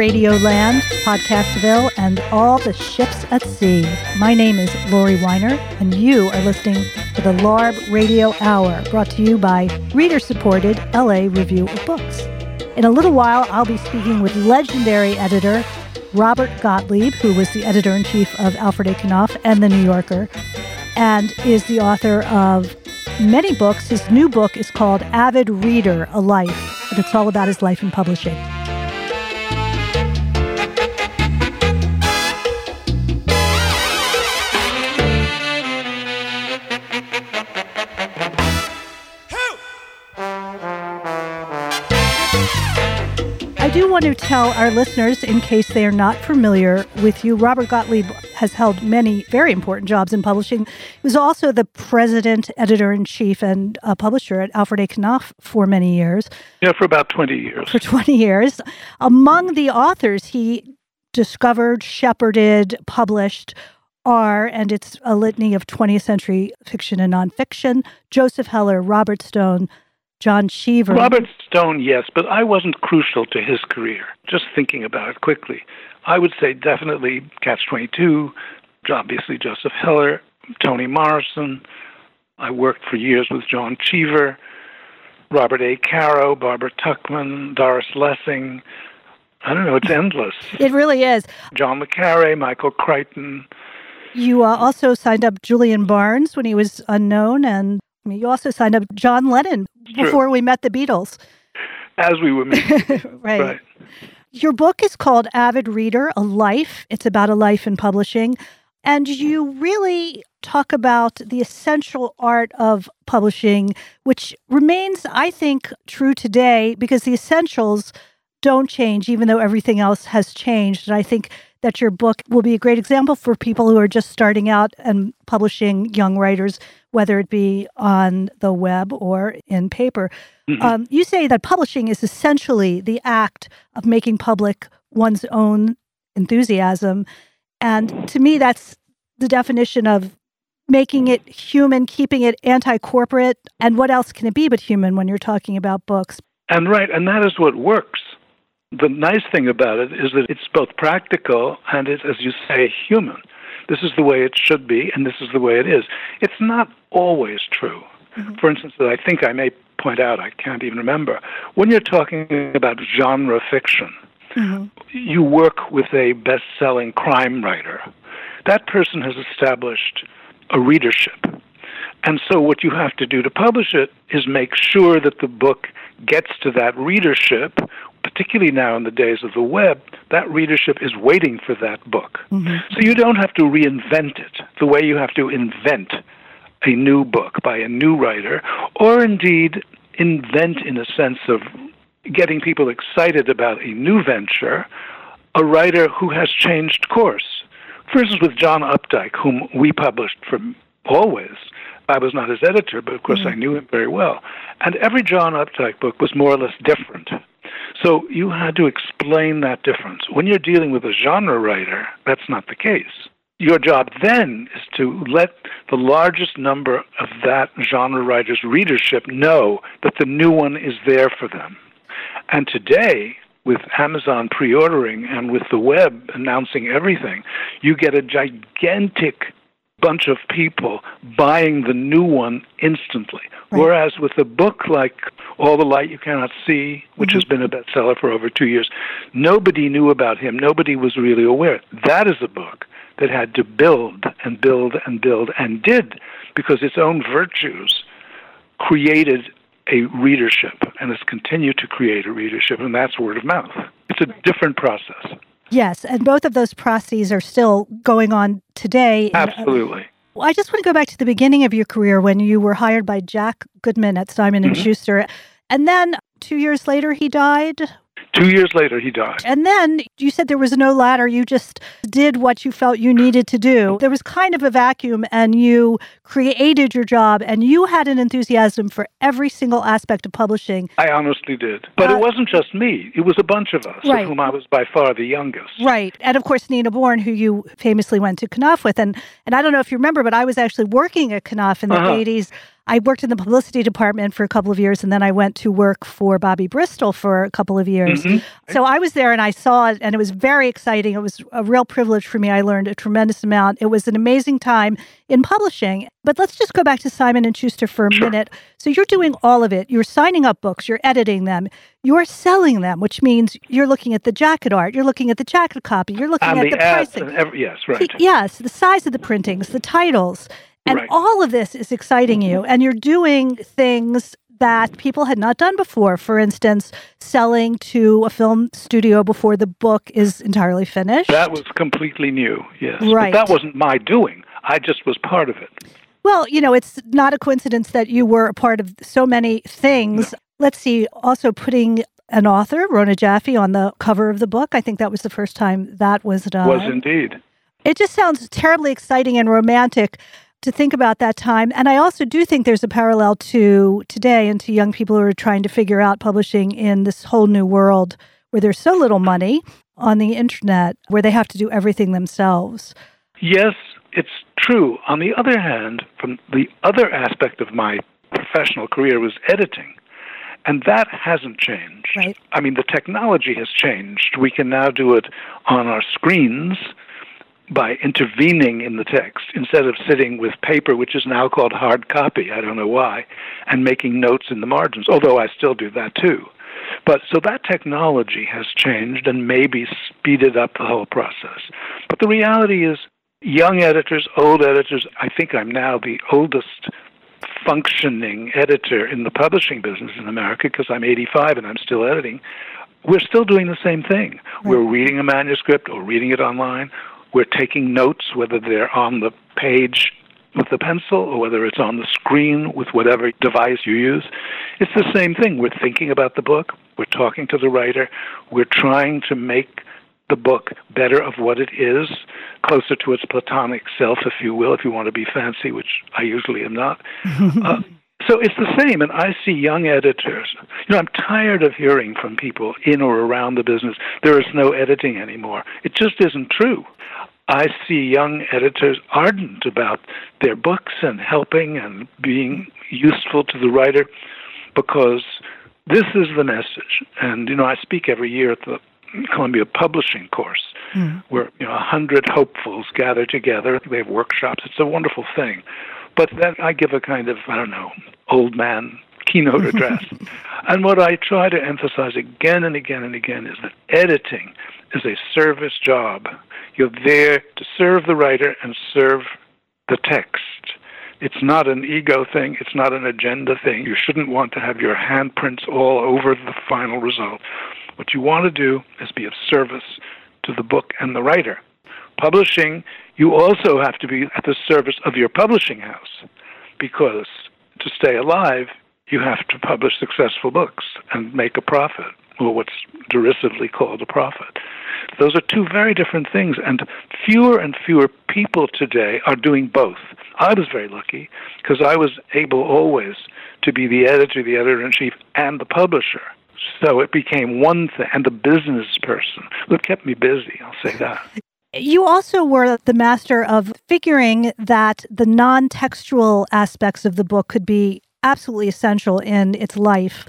Radio Land, Podcastville, and all the ships at sea. My name is Laurie Winer, and you are listening to the LARB Radio Hour, brought to you by reader supported LA Review of Books. In a little while, I'll be speaking with legendary editor Robert Gottlieb, who was the editor in chief of Alfred A. Knopf and The New Yorker, and is the author of many books. His new book is called Avid Reader A Life, and it's all about his life in publishing. Want to tell our listeners, in case they are not familiar with you, Robert Gottlieb has held many very important jobs in publishing. He was also the president, editor in chief, and uh, publisher at Alfred A. Knopf for many years. Yeah, for about 20 years. For 20 years. Among the authors he discovered, shepherded, published are, and it's a litany of 20th century fiction and nonfiction, Joseph Heller, Robert Stone, John Cheever. Robert Stone, yes, but I wasn't crucial to his career. Just thinking about it quickly, I would say definitely Catch 22, obviously Joseph Heller, Toni Morrison. I worked for years with John Cheever, Robert A. Caro, Barbara Tuchman, Doris Lessing. I don't know, it's endless. It really is. John Le Carre, Michael Crichton. You uh, also signed up Julian Barnes when he was unknown, and you also signed up John Lennon before we met the Beatles. As we were meeting. right. right. Your book is called Avid Reader A Life. It's about a life in publishing. And you really talk about the essential art of publishing, which remains, I think, true today because the essentials don't change, even though everything else has changed. And I think that your book will be a great example for people who are just starting out and publishing young writers, whether it be on the web or in paper. Mm-hmm. Um, you say that publishing is essentially the act of making public one's own enthusiasm. And to me, that's the definition of making it human, keeping it anti corporate. And what else can it be but human when you're talking about books? And right, and that is what works. The nice thing about it is that it's both practical and it's, as you say, human. This is the way it should be, and this is the way it is. It's not always true. Mm-hmm. For instance, that I think I may point out, I can't even remember, when you're talking about genre fiction, mm-hmm. you work with a best selling crime writer. That person has established a readership. And so, what you have to do to publish it is make sure that the book gets to that readership particularly now in the days of the web, that readership is waiting for that book. Mm-hmm. So you don't have to reinvent it the way you have to invent a new book by a new writer, or indeed invent in a sense of getting people excited about a new venture, a writer who has changed course. For instance, with John Updike, whom we published from always. I was not his editor, but of course mm-hmm. I knew him very well. And every John Updike book was more or less different. So you had to explain that difference. When you're dealing with a genre writer, that's not the case. Your job then is to let the largest number of that genre writer's readership know that the new one is there for them. And today, with Amazon pre ordering and with the web announcing everything, you get a gigantic bunch of people buying the new one instantly. Right. Whereas with a book like All the Light You Cannot See, which mm-hmm. has been a bestseller for over two years, nobody knew about him. Nobody was really aware. That is a book that had to build and build and build and did because its own virtues created a readership and has continued to create a readership, and that's word of mouth. It's a different process. Yes, and both of those processes are still going on today. Absolutely. Well, I just want to go back to the beginning of your career when you were hired by Jack Goodman at Simon mm-hmm. and Schuster, and then two years later he died. Two years later, he died. And then you said there was no ladder. You just did what you felt you needed to do. There was kind of a vacuum, and you created your job, and you had an enthusiasm for every single aspect of publishing. I honestly did. But uh, it wasn't just me, it was a bunch of us, right. of whom I was by far the youngest. Right. And of course, Nina Bourne, who you famously went to Knopf with. And, and I don't know if you remember, but I was actually working at Knopf in the uh-huh. 80s. I worked in the publicity department for a couple of years, and then I went to work for Bobbie Bristol for a couple of years. Mhm. So I was there and I saw it, and it was very exciting. It was a real privilege for me. I learned a tremendous amount. It was an amazing time in publishing. But let's just go back to Simon and Schuster for a Sure. minute. So you're doing all of it. You're signing up books. You're editing them. You're selling them, which means you're looking at the jacket art. You're looking at the jacket copy. You're looking And at the, the pricing. every, yes, right. Yes, the size of the printings, the titles. And Right. all of this is exciting you. Mm-hmm. And you're doing things that people had not done before. For instance, selling to a film studio before the book is entirely finished. That was completely new, yes. Right. But that wasn't my doing. I just was part of it. Well, you know, it's not a coincidence that you were a part of so many things. Let's see, also putting an author, Rona Jaffe, on the cover of the book. I think that was the first time that was done. Was indeed. It just sounds terribly exciting and romantic to think about that time. And I also do think there's a parallel to today and to young people who are trying to figure out publishing in this whole new world where there's so little money on the internet, where they have to do everything themselves. Yes, it's true. On the other hand, from the other aspect of my professional career was editing. And that hasn't changed. Right. I mean, the technology has changed. We can now do it on our screens by intervening in the text instead of sitting with paper, which is now called hard copy. I don't know why, and making notes in the margins, although I still do that too. But so that technology has changed and maybe speeded up the whole process. But the reality is, young editors, old editors, I think I'm now the oldest functioning editor in the publishing business in America because I'm 85 and I'm still editing. We're still doing the same thing. We're reading a manuscript or reading it online. We're taking notes, whether they're on the page with the pencil or whether it's on the screen with whatever device you use. It's the same thing. We're thinking about the book, we're talking to the writer, we're trying to make the book better of what it is, closer to its platonic self, if you will, if you want to be fancy, which I usually am not. uh, so it's the same, and I see young editors. You know, I'm tired of hearing from people in or around the business there is no editing anymore. It just isn't true. I see young editors ardent about their books and helping and being useful to the writer because this is the message. And, you know, I speak every year at the Columbia Publishing course hmm. where, you know, a hundred hopefuls gather together. They have workshops. It's a wonderful thing. But then I give a kind of, I don't know, old man keynote address. and what I try to emphasize again and again and again is that editing is a service job. You're there to serve the writer and serve the text. It's not an ego thing. It's not an agenda thing. You shouldn't want to have your handprints all over the final result. What you want to do is be of service to the book and the writer. Publishing, you also have to be at the service of your publishing house because to stay alive, you have to publish successful books and make a profit, or what's derisively called a profit. Those are two very different things, and fewer and fewer people today are doing both. I was very lucky because I was able always to be the editor, the editor in chief, and the publisher. So it became one thing, and the business person. It kept me busy, I'll say that. You also were the master of figuring that the non textual aspects of the book could be absolutely essential in its life.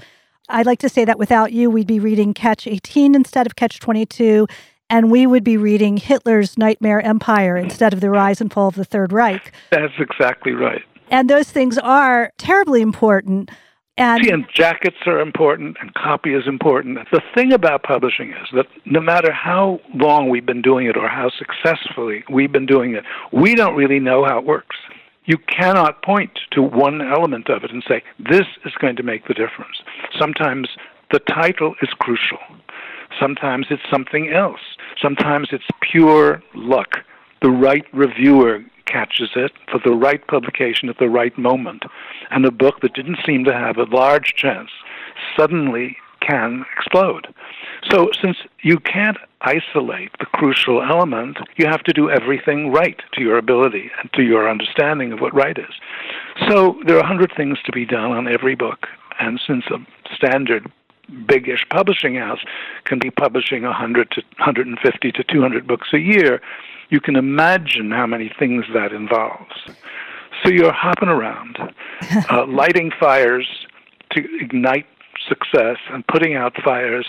I'd like to say that without you, we'd be reading Catch 18 instead of Catch 22, and we would be reading Hitler's Nightmare Empire instead of The Rise and Fall of the Third Reich. That's exactly right. And those things are terribly important. And See, and jackets are important, and copy is important. The thing about publishing is that no matter how long we've been doing it or how successfully we've been doing it, we don't really know how it works. You cannot point to one element of it and say, this is going to make the difference. Sometimes the title is crucial. Sometimes it's something else. Sometimes it's pure luck. The right reviewer catches it for the right publication at the right moment. And a book that didn't seem to have a large chance suddenly can explode. So, since you can't isolate the crucial element, you have to do everything right to your ability and to your understanding of what right is. So, there are a hundred things to be done on every book. And since a standard big-ish publishing house can be publishing 100 to 150 to 200 books a year, you can imagine how many things that involves. So you're hopping around. uh, lighting fires to ignite success and putting out fires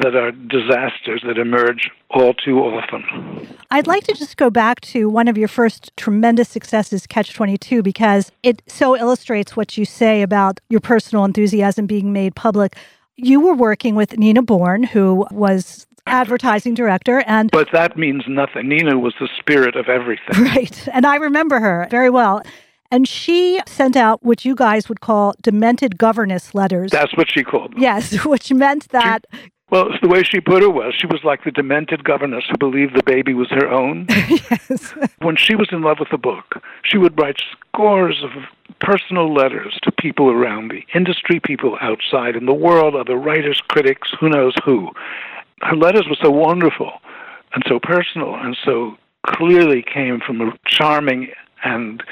that are disasters that emerge all too often. I'd like to just go back to one of your first tremendous successes, Catch 22, because it so illustrates what you say about your personal enthusiasm being made public. You were working with Nina Bourne, who was advertising director and but that means nothing nina was the spirit of everything right and i remember her very well and she sent out what you guys would call demented governess letters. That's what she called them. Yes, which meant that. She, well, the way she put it was she was like the demented governess who believed the baby was her own. yes. When she was in love with the book, she would write scores of personal letters to people around me, industry people outside in the world, other writers, critics, who knows who. Her letters were so wonderful and so personal and so clearly came from a charming and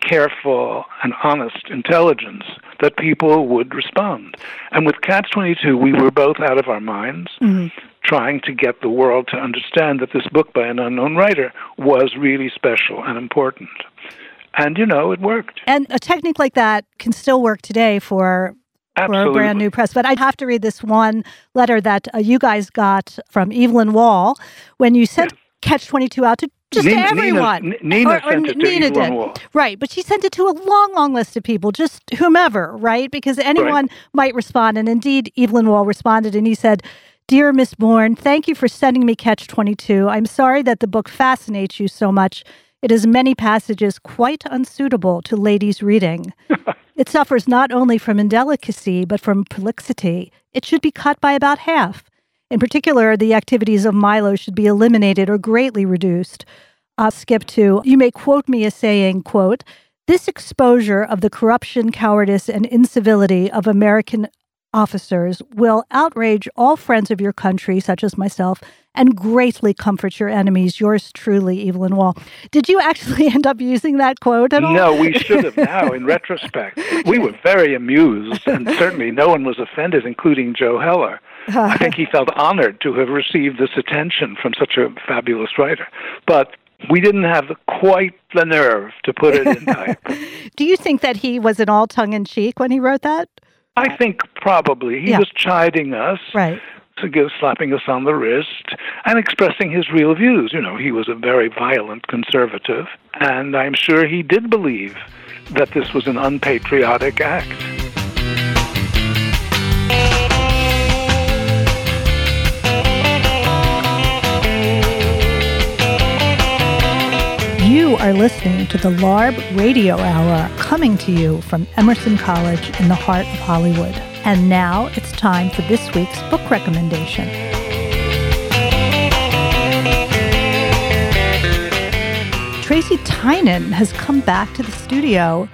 careful and honest intelligence that people would respond. And with Catch 22, we were both out of our minds. Mm-hmm. Trying to get the world to understand that this book by an unknown writer was really special and important. And, you know, it worked. And a technique like that can still work today for Absolutely. for a brand new press. But I'd have to read this one letter that uh, you guys got from Evelyn Waugh when you sent Catch 22 out to just Nina, to everyone. Nina, Nina or, or sent it Nina to did. Right, but she sent it to a long, long list of people, just whomever, right? Because anyone right. might respond. And indeed, Evelyn Waugh responded and he said, Dear Miss Bourne, thank you for sending me Catch 22. I'm sorry that the book fascinates you so much. It has many passages quite unsuitable to ladies' reading. it suffers not only from indelicacy, but from prolixity. It should be cut by about half. In particular, the activities of Milo should be eliminated or greatly reduced. I'll skip to, you may quote me as saying, quote, this exposure of the corruption, cowardice, and incivility of American officers will outrage all friends of your country, such as myself, and greatly comfort your enemies. Yours truly, Evelyn Waugh. Did you actually end up using that quote at all? No, we should have now, in retrospect. We were very amused, and certainly no one was offended, including Joe Heller. I think he felt honored to have received this attention from such a fabulous writer. But we didn't have quite the nerve to put it in type. Do you think that he was in all tongue in cheek when he wrote that? I think probably. He yeah. was chiding us. Right. To give, slapping us on the wrist and expressing his real views. You know, he was a very violent conservative, and I'm sure he did believe that this was an unpatriotic act. You are listening to the LARB Radio Hour coming to you from Emerson College in the heart of Hollywood. And now it's time for this week's book recommendation. Tracy Tynan has come back to the studio.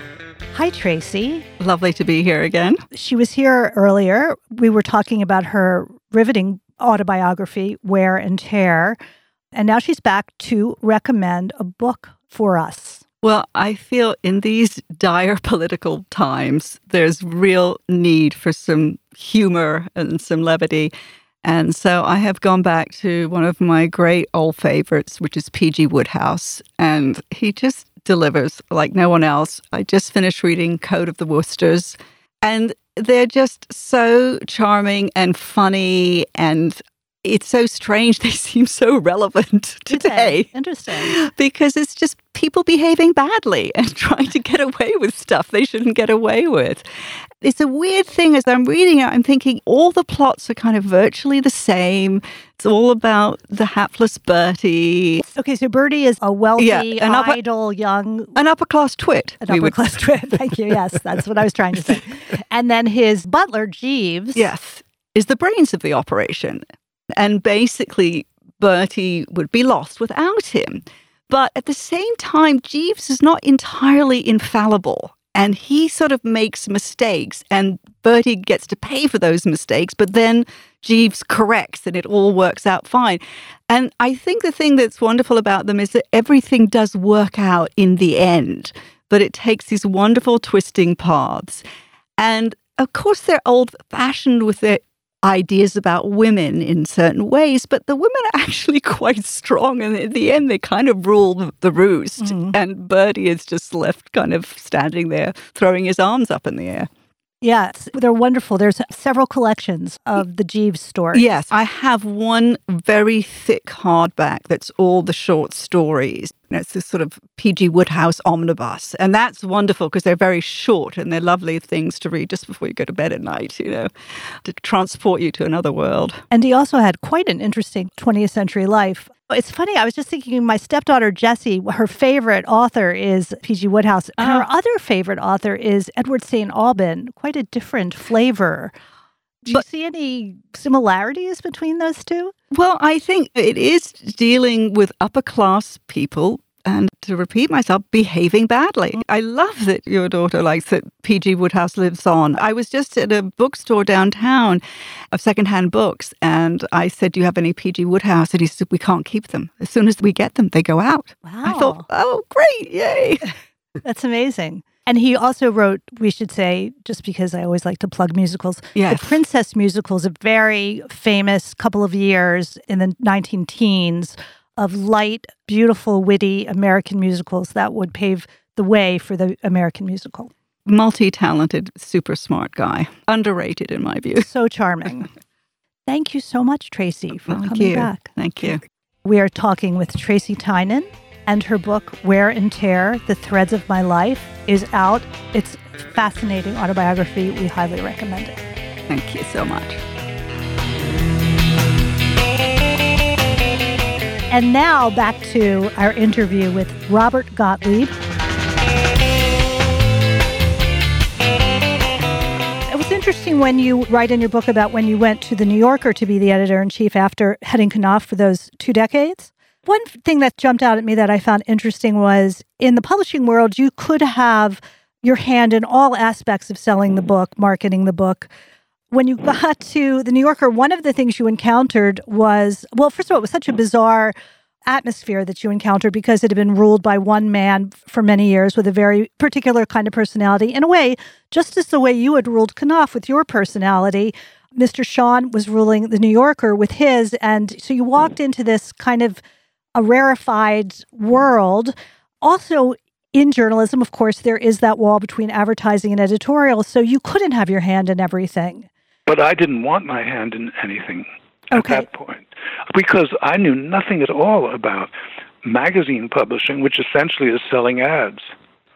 Hi, Tracy. Lovely to be here again. She was here earlier. We were talking about her riveting autobiography, Wear and Tear. And now she's back to recommend a book for us? Well, I feel in these dire political times, there's real need for some humor and some levity. And so I have gone back to one of my great old favorites, which is P.G. Wodehouse. And he just delivers like no one else. I just finished reading Code of the Woosters, and they're just so charming and funny. And it's so strange they seem so relevant today. Interesting. Because it's just people behaving badly and trying to get away with stuff they shouldn't get away with. It's a weird thing as I'm reading it, I'm thinking all the plots are kind of virtually the same. It's all about the hapless Bertie. Okay, so Bertie is a wealthy, yeah, an upper, idle, young. An upper class twit. An upper class twit. Thank you. Yes, that's what I was trying to say. And then his butler, Jeeves. Yes, is the brains of the operation. And basically, Bertie would be lost without him. But at the same time, Jeeves is not entirely infallible. And he sort of makes mistakes, and Bertie gets to pay for those mistakes, but then Jeeves corrects and it all works out fine. And I think the thing that's wonderful about them is that everything does work out in the end, but it takes these wonderful twisting paths. And of course, they're old fashioned with their ideas about women in certain ways, but the women are actually quite strong. And in the end, they kind of rule the roost. Mm-hmm. And Bertie is just left kind of standing there, throwing his arms up in the air. Yes, they're wonderful. There's several collections of the Jeeves stories. Yes, I have one very thick hardback that's all the short stories. It's this sort of P.G. Wodehouse omnibus. And that's wonderful because they're very short and they're lovely things to read just before you go to bed at night, you know, to transport you to another world. And he also had quite an interesting 20th century life. It's funny. I was just thinking, my stepdaughter Jessie, her favorite author is P.G. Wodehouse. and her ah. other favorite author is Edward St. Aubyn. Quite a different flavor. Do you see any similarities between those two? Well, I think it is dealing with upper class people and to repeat myself, behaving badly. Mm. I love that your daughter likes that P.G. Wodehouse lives on. I was just at a bookstore downtown of secondhand books, and I said, Do you have any P.G. Wodehouse? And he said, We can't keep them. As soon as we get them, they go out. Wow. I thought, Oh, great. Yay. That's amazing. And he also wrote, we should say, just because I always like to plug musicals, yes. The Princess musical is a very famous couple of years in the 19 teens of light, beautiful, witty American musicals that would pave the way for the American musical. Multi talented, super smart guy. Underrated, in my view. So charming. Thank you so much, Tracy, for Thank coming you. back. Thank you. We are talking with Tracy Tynan, and her book, Wear and Tear The Threads of My Life, is out. It's fascinating autobiography. We highly recommend it. Thank you so much. And now back to our interview with Robert Gottlieb. It was interesting when you write in your book about when you went to the New Yorker to be the editor in chief after heading Knopf for those two decades. One thing that jumped out at me that I found interesting was in the publishing world, you could have your hand in all aspects of selling the book, marketing the book when you got to the New Yorker, one of the things you encountered was well, first of all, it was such a bizarre atmosphere that you encountered because it had been ruled by one man for many years with a very particular kind of personality. In a way, just as the way you had ruled Knopf with your personality, Mr. Shawn was ruling the New Yorker with his. And so you walked into this kind of a rarefied world. Also, in journalism, of course, there is that wall between advertising and editorial. So you couldn't have your hand in everything. But I didn't want my hand in anything at that point because I knew nothing at all about magazine publishing, which essentially is selling ads.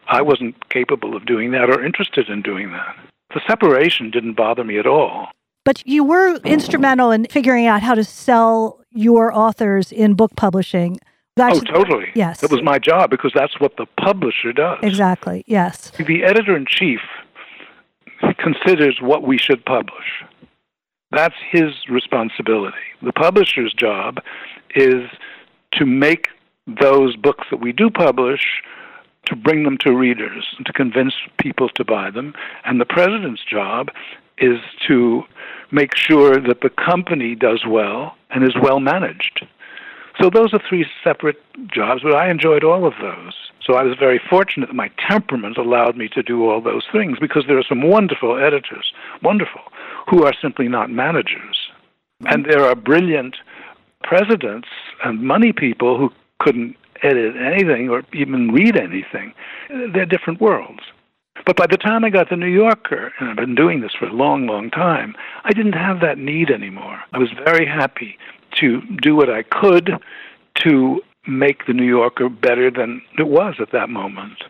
I wasn't capable of doing that or interested in doing that. The separation didn't bother me at all. But you were instrumental in figuring out how to sell your authors in book publishing. oh, totally. Yes. It was my job because that's what the publisher does. Exactly, yes. The editor in chief considers what we should publish. That's his responsibility. The publisher's job is to make those books that we do publish to bring them to readers and to convince people to buy them. And the president's job is to make sure that the company does well and is well managed. So those are three separate jobs, but I enjoyed all of those. So I was very fortunate that my temperament allowed me to do all those things because there are some wonderful editors, wonderful, who are simply not managers. And there are brilliant presidents and money people who couldn't edit anything or even read anything. They're different worlds. But by the time I got the New Yorker, and I've been doing this for a long, long time, I didn't have that need anymore. I was very happy to do what I could to make the New Yorker better than it was at that moment.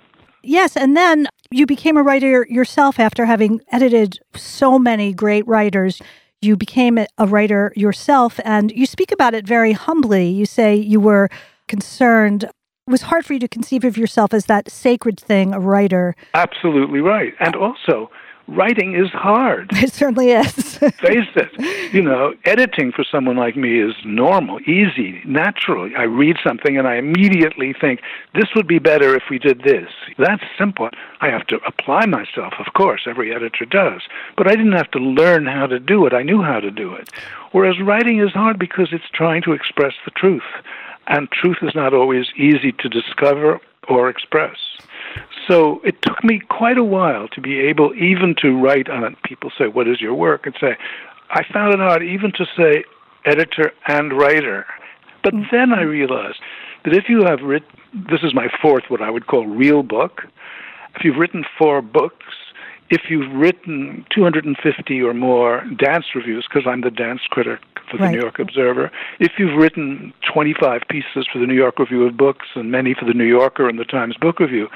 Yes, and then you became a writer yourself after having edited so many great writers. You became a writer yourself, and you speak about it very humbly. You say you were concerned. It was hard for you to conceive of yourself as that sacred thing, a writer. Absolutely right. And also, writing is hard. It certainly is. Face it. You know, editing for someone like me is normal, easy, natural. I read something and I immediately think, this would be better if we did this. That's simple. I have to apply myself, of course, every editor does. But I didn't have to learn how to do it. I knew how to do it. Whereas writing is hard because it's trying to express the truth. And truth is not always easy to discover or express. So it took me quite a while to be able even to write on it. People say, What is your work? and say, I found it hard even to say editor and writer. But mm-hmm. then I realized that if you have written, this is my fourth, what I would call real book, if you've written four books, if you've written 250 or more dance reviews, because I'm the dance critic for the right. New York Observer, if you've written 25 pieces for the New York Review of Books and many for the New Yorker and the Times Book Review,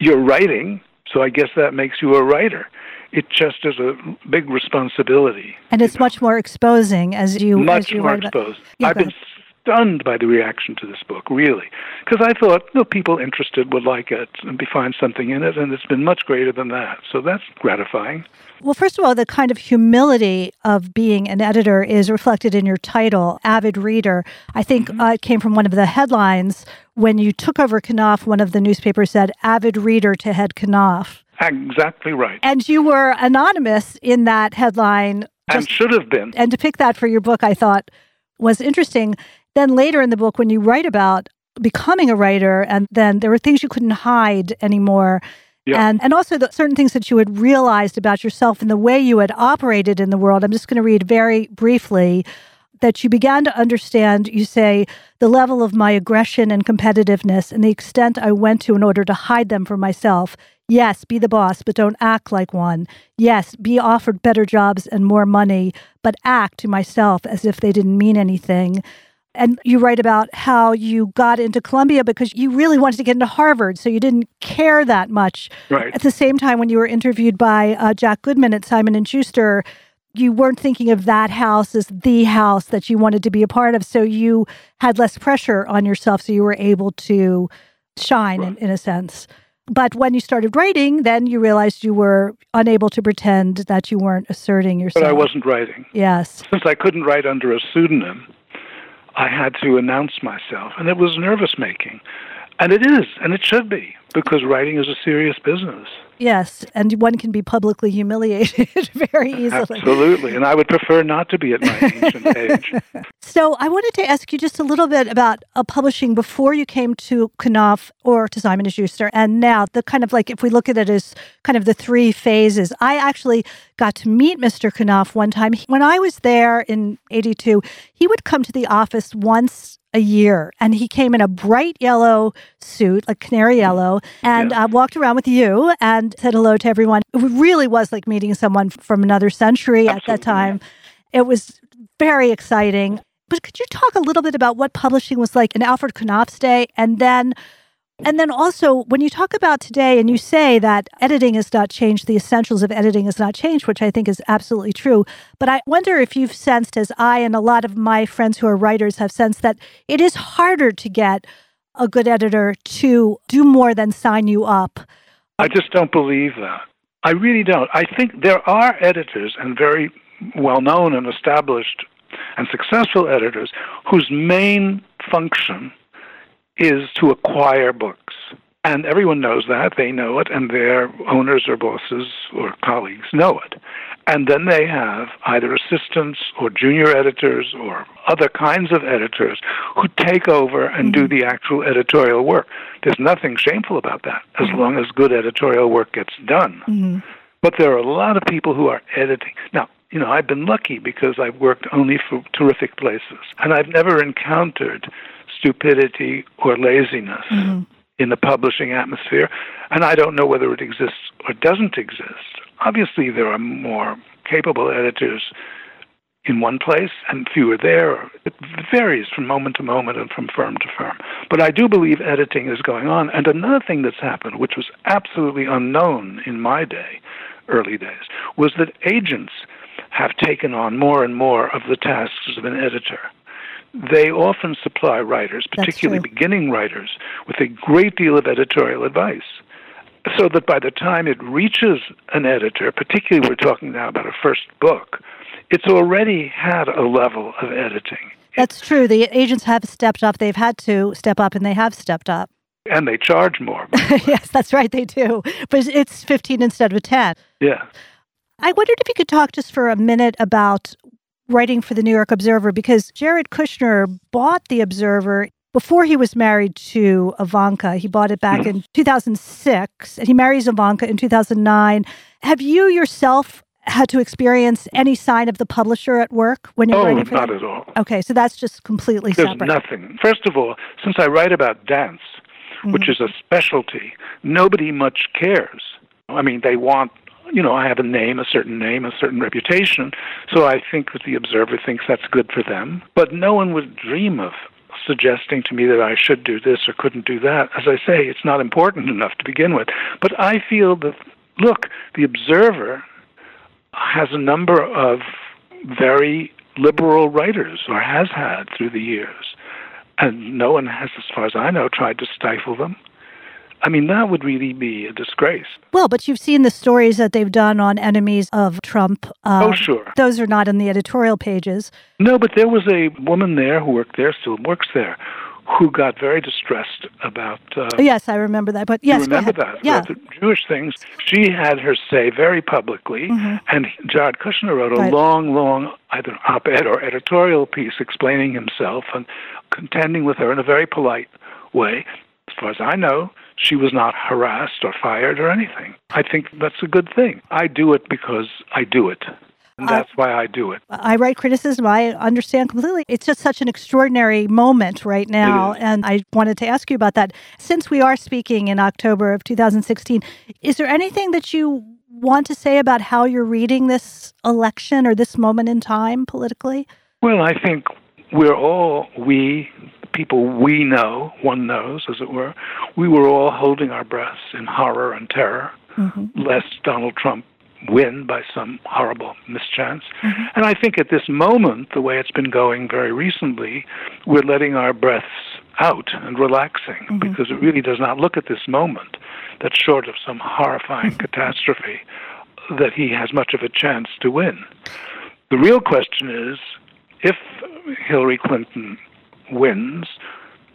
you're writing, so I guess that makes you a writer. It just is a big responsibility. And it's much more exposing as you much as you more exposed. Yeah, I've been stunned by the reaction to this book, really, because I thought, no, people interested would like it and be find something in it, and it's been much greater than that. So that's gratifying. Well, first of all, the kind of humility of being an editor is reflected in your title, Avid Reader. I think mm-hmm. uh, it came from one of the headlines when you took over Knopf. One of the newspapers said, "Avid Reader to Head Knopf." Exactly right. And you were anonymous in that headline. Just, and should have been. And to pick that for your book, I thought was interesting. Then later in the book, when you write about becoming a writer, and then there were things you couldn't hide anymore. Yeah. And and also the certain things that you had realized about yourself and the way you had operated in the world. I'm just going to read very briefly that you began to understand, you say, the level of my aggression and competitiveness and the extent I went to in order to hide them from myself. Yes, be the boss, but don't act like one. Yes, be offered better jobs and more money, but act to myself as if they didn't mean anything. And you write about how you got into Columbia because you really wanted to get into Harvard, so you didn't care that much. Right. At the same time, when you were interviewed by uh, Jack Goodman at Simon and Schuster, you weren't thinking of that house as the house that you wanted to be a part of, so you had less pressure on yourself, so you were able to shine right. in, in a sense. But when you started writing, then you realized you were unable to pretend that you weren't asserting yourself. But I wasn't writing. Yes. Since I couldn't write under a pseudonym, I had to announce myself, and it was nervous making. And it is, and it should be, because writing is a serious business. Yes, and one can be publicly humiliated very easily. Absolutely, and I would prefer not to be at my ancient age. So I wanted to ask you just a little bit about uh, publishing before you came to Knopf or to Simon & Schuster, and now the kind of like if we look at it as kind of the three phases. I actually got to meet Mr. Knopf one time when I was there in '82. He would come to the office once a year. And he came in a bright yellow suit, like canary yellow, and yeah. uh, walked around with you and said hello to everyone. It really was like meeting someone from another century Absolutely. at that time. It was very exciting. But could you talk a little bit about what publishing was like in Alfred Knopf's day and then and then also, when you talk about today and you say that editing has not changed, the essentials of editing has not changed, which I think is absolutely true. But I wonder if you've sensed, as I and a lot of my friends who are writers have sensed, that it is harder to get a good editor to do more than sign you up. I just don't believe that. I really don't. I think there are editors and very well known and established and successful editors whose main function is to acquire books. And everyone knows that. They know it, and their owners or bosses or colleagues know it. And then they have either assistants or junior editors or other kinds of editors who take over and mm-hmm. do the actual editorial work. There's nothing shameful about that as mm-hmm. long as good editorial work gets done. Mm-hmm. But there are a lot of people who are editing. Now, you know, I've been lucky because I've worked only for terrific places, and I've never encountered stupidity or laziness mm-hmm. in the publishing atmosphere. And I don't know whether it exists or doesn't exist. Obviously, there are more capable editors in one place and fewer there. It varies from moment to moment and from firm to firm. But I do believe editing is going on. And another thing that's happened, which was absolutely unknown in my day, early days, was that agents have taken on more and more of the tasks of an editor they often supply writers, particularly beginning writers, with a great deal of editorial advice. So that by the time it reaches an editor, particularly we're talking now about a first book, it's already had a level of editing. That's true. The agents have stepped up. They've had to step up, and they have stepped up. And they charge more. yes, that's right. They do. But it's 15 instead of 10. Yeah. I wondered if you could talk just for a minute about writing for the New York Observer because Jared Kushner bought the Observer before he was married to Ivanka. He bought it back mm-hmm. in 2006 and he marries Ivanka in 2009. Have you yourself had to experience any sign of the publisher at work when you're oh, writing for not them? at all. Okay, so that's just completely There's separate. nothing. First of all, since I write about dance, which Mm-hmm. is a specialty, nobody much cares. I mean, they want, you know, I have a name, a certain name, a certain reputation, so I think that the observer thinks that's good for them. But no one would dream of suggesting to me that I should do this or couldn't do that. As I say, it's not important enough to begin with. But I feel that, look, the observer has a number of very liberal writers, or has had through the years and no one has, as far as I know, tried to stifle them. I mean, that would really be a disgrace. Well, but you've seen the stories that they've done on enemies of Trump. Uh, oh, sure. Those are not in the editorial pages. No, but there was a woman there who worked there, still works there, who got very distressed about. Uh, Yes, I remember that. But yes, remember that? Yeah. The Jewish things. She had her say very publicly, and Jared Kushner wrote a Mm-hmm. Right. long, long either op-ed or editorial piece explaining himself and contending with her in a very polite way. As far as I know, she was not harassed or fired or anything. I think that's a good thing. I do it because I do it. And that's why I do it. I write criticism. I understand completely. It's just such an extraordinary moment right now. And I wanted to ask you about that. Since we are speaking in October of 2016, is there anything that you want to say about how you're reading this election or this moment in time politically? Well, I think we're all, we, people we know, one knows, as it were, we were all holding our breaths in horror and terror, mm-hmm. lest Donald Trump win by some horrible mischance. Mm-hmm. And I think at this moment, the way it's been going very recently, we're letting our breaths out and relaxing mm-hmm. because it really does not look at this moment that short of some horrifying catastrophe that he has much of a chance to win. The real question is if Hillary Clinton wins,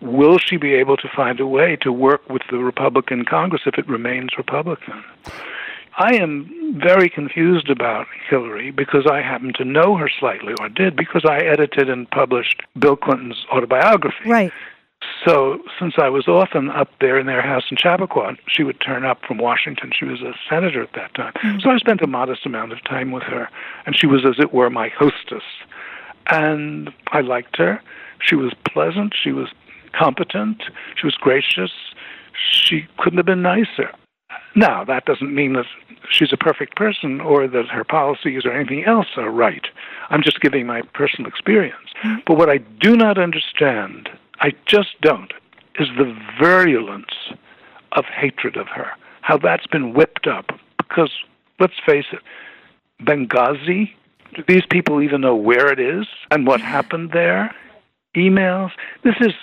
will she be able to find a way to work with the Republican Congress if it remains Republican? I am very confused about Hillary because I happen to know her slightly, or did, because I edited and published Bill Clinton's autobiography. Right. So, since I was often up there in their house in Chappaqua, she would turn up from Washington. She was a senator at that time. Mm. So, I spent a modest amount of time with her, and she was, as it were, my hostess. And I liked her. She was pleasant. She was competent. She was gracious. She couldn't have been nicer. Now, that doesn't mean that she's a perfect person or that her policies or anything else are right. I'm just giving my personal experience. Mm-hmm. But what I do not understand, I just don't, is the virulence of hatred of her. How that's been whipped up. Because, let's face it, Benghazi, do these people even know where it is and what mm-hmm. happened there? Emails. This is,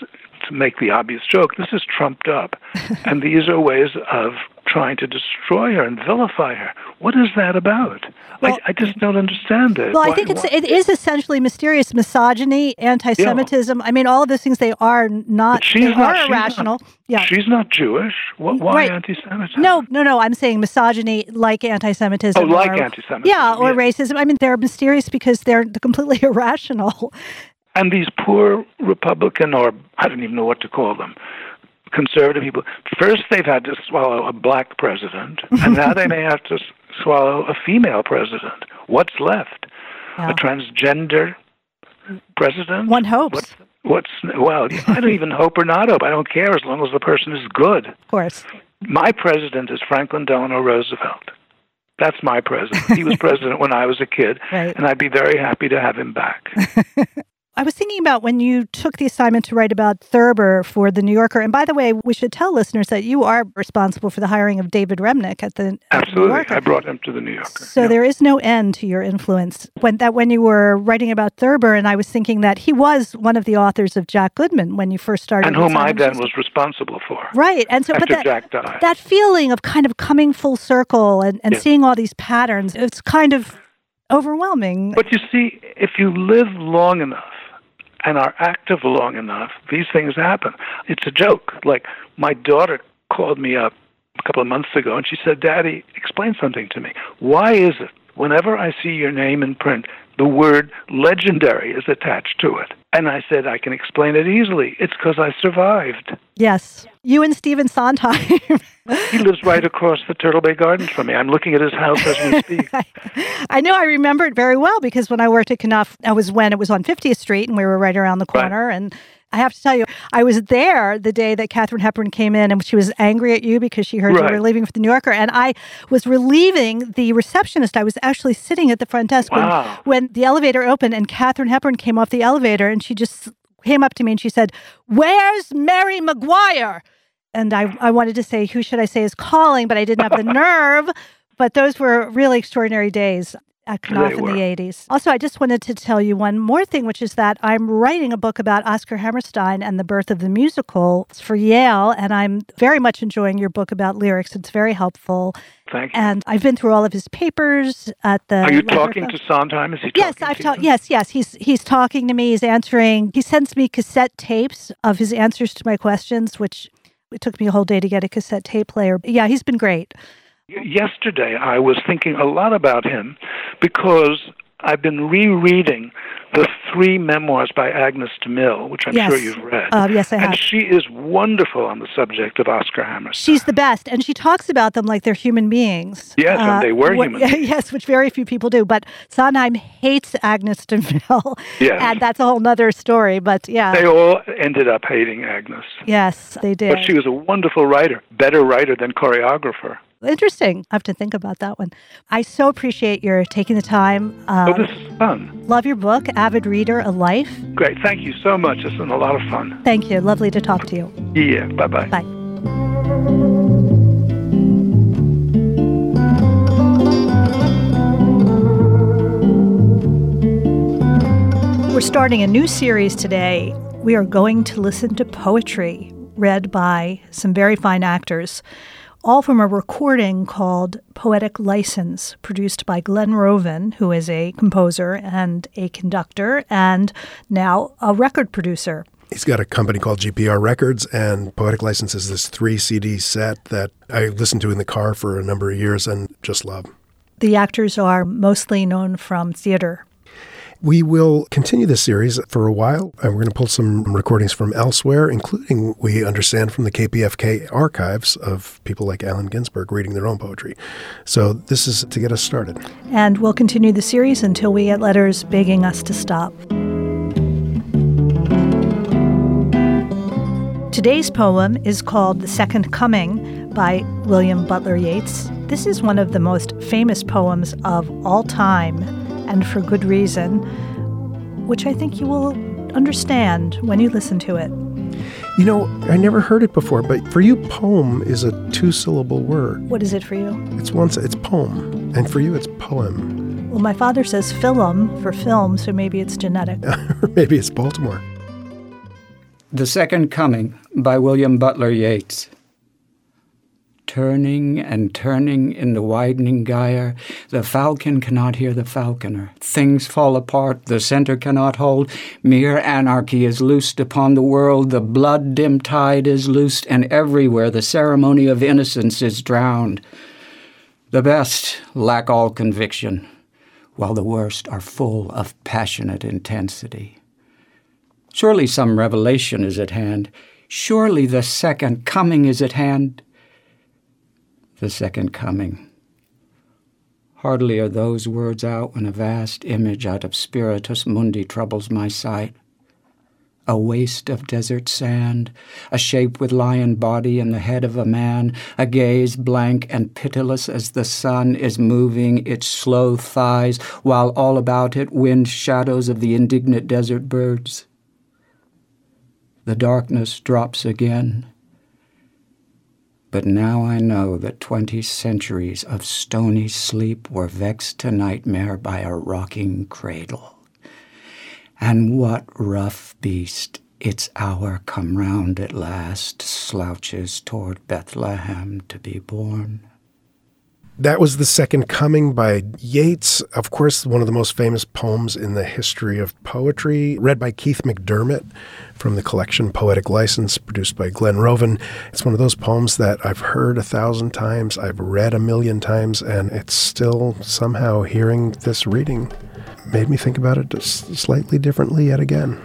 to make the obvious joke, this is trumped up. and these are ways of trying to destroy her and vilify her. What is that about? Well- I, I just don't understand it. Well, I think it's why- it is essentially mysterious misogyny, anti-Semitism. I mean, all of those things they are not. But she's not- she's irrational. yeah. She's not Jewish. What, why Right. anti-Semitism? No, no, no. I'm saying misogyny, like anti-Semitism. Oh, like or- anti-Semitism, Yeah, or yeah. racism. I mean, they're mysterious because they're completely irrational. And these poor Republican, or I don't even know what to call them, conservative people, first they've had to swallow a black president, and now they may have to swallow a female president. What's left? Yeah. A transgender president? One hopes, What's, what's well? I don't even hope or not hope. I don't care as long as the person is good. of course. My president is Franklin Delano Roosevelt. That's my president. He was president when I was a kid, Right. and I'd be very happy to have him back. I was thinking about when you took the assignment to write about Thurber for the New Yorker. And by the way, we should tell listeners that you are responsible for the hiring of David Remnick at the, at the Absolutely, Yorker. I brought him to the New Yorker. So Yeah. there is no end to your influence. When that when you were writing about Thurber, and I was thinking that he was one of the authors of Jack Goodman when you first started. and whom I then was responsible for right. And so, but after that Jack died. that feeling of kind of coming full circle and, and Yeah. seeing all these patterns, it's kind of overwhelming. But you see, if you live long enough and are active long enough, these things happen. It's a joke. Like my daughter called me up a couple of months ago and she said, Daddy, explain something to me. Why is it whenever I see your name in print, the word legendary is attached to it? And I said, I can explain it easily. It's because I survived. Yes. You and Stephen Sondheim. he lives right across the Turtle Bay Gardens from me. I'm looking at his house as we speak. I know I remember it very well because when I worked at Knopf, that was when it was on 50th Street and we were right around the corner. Right. And I have to tell you, I was there the day that Katharine Hepburn came in and she was angry at you because she heard right. you were leaving for the New Yorker. And I was relieving the receptionist. I was actually sitting at the front desk wow. when, when the elevator opened and Katharine Hepburn came off the elevator and she just came up to me and she said, Where's Mary McGuire? And I, I wanted to say, Who should I say is calling? But I didn't have the nerve. But those were really extraordinary days Knopf in the 80s. Also, I just wanted to tell you one more thing, which is that I'm writing a book about Oscar Hammerstein and the birth of the musical. It's for Yale, and I'm very much enjoying your book about lyrics. It's very helpful. Thank you. And I've been through all of his papers at the. Are you talking to Sondheim? Is he talking? yes, I've talked. Yes, yes, he's he's talking to me. He's answering. He sends me cassette tapes of his answers to my questions, which it took me a whole day to get a cassette tape player. Yeah, he's been great. Yesterday, I was thinking a lot about him because I've been rereading the three memoirs by Agnes de Mille, which I'm yes. sure you've read. Uh, yes, I have. And she is wonderful on the subject of Oscar Hammerstein. She's the best, and she talks about them like they're human beings. Yes, uh, and they were human. yes, which very few people do. But Sondheim hates Agnes de Mille, yes. and that's a whole other story. But yeah, they all ended up hating Agnes. Yes, they did. But she was a wonderful writer, better writer than choreographer. Interesting. I have to think about that one. I so appreciate your taking the time. Um, oh, this is fun. Love your book, Avid Reader, A Life. Great. Thank you so much. It's been a lot of fun. Thank you. Lovely to talk to you. Yeah. Bye-bye. Bye. We're starting a new series today. We are going to listen to poetry read by some very fine actors all from a recording called Poetic License, produced by Glen Roven, who is a composer and a conductor, and now a record producer. He's got a company called GPR Records, and Poetic License is this three CD set that I listened to in the car for a number of years and just love. The actors are mostly known from theater. We will continue this series for a while, and we're going to pull some recordings from elsewhere, including, we understand, from the KPFK archives of people like Allen Ginsberg reading their own poetry. So this is to get us started. And we'll continue the series until we get letters begging us to stop. Today's poem is called The Second Coming by William Butler Yeats. This is one of the most famous poems of all time and for good reason, which I think you will understand when you listen to it. You know, I never heard it before, but for you, poem is a two syllable word. What is it for you? It's once it's poem, and for you, it's poem. Well, my father says film for film, so maybe it's genetic. or maybe it's Baltimore. The Second Coming by William Butler Yeats turning and turning in the widening gyre. The falcon cannot hear the falconer. Things fall apart, the center cannot hold. Mere anarchy is loosed upon the world. The blood dim tide is loosed, and everywhere the ceremony of innocence is drowned. The best lack all conviction, while the worst are full of passionate intensity. Surely some revelation is at hand. Surely the second coming is at hand the second coming. Hardly are those words out when a vast image out of Spiritus Mundi troubles my sight. A waste of desert sand, a shape with lion body and the head of a man, a gaze blank and pitiless as the sun is moving its slow thighs, while all about it wind shadows of the indignant desert birds. The darkness drops again but now I know that twenty centuries of stony sleep were vexed to nightmare by a rocking cradle. And what rough beast, its hour come round at last, slouches toward Bethlehem to be born? That was The Second Coming by Yeats, of course, one of the most famous poems in the history of poetry, read by Keith McDermott from the collection Poetic License, produced by Glen Roven. It's one of those poems that I've heard a thousand times, I've read a million times, and it's still somehow hearing this reading made me think about it slightly differently yet again.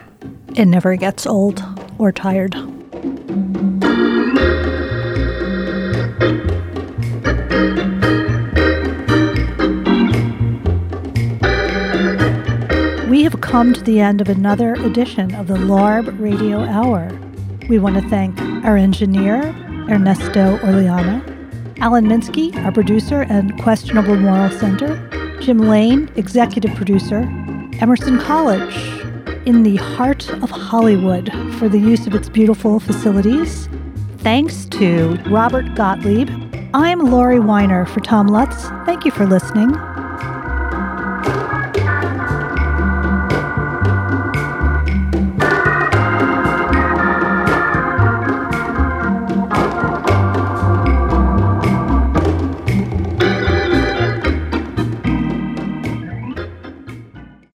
It never gets old or tired. Come to the end of another edition of the LARB Radio Hour. We want to thank our engineer, Ernesto Orellana, Alan Minsky, our producer and Questionable Moral Center, Jim Lane, executive producer, Emerson College, in the heart of Hollywood, for the use of its beautiful facilities. Thanks to Robert Gottlieb. I'm Laurie Winer for Tom Lutz. Thank you for listening.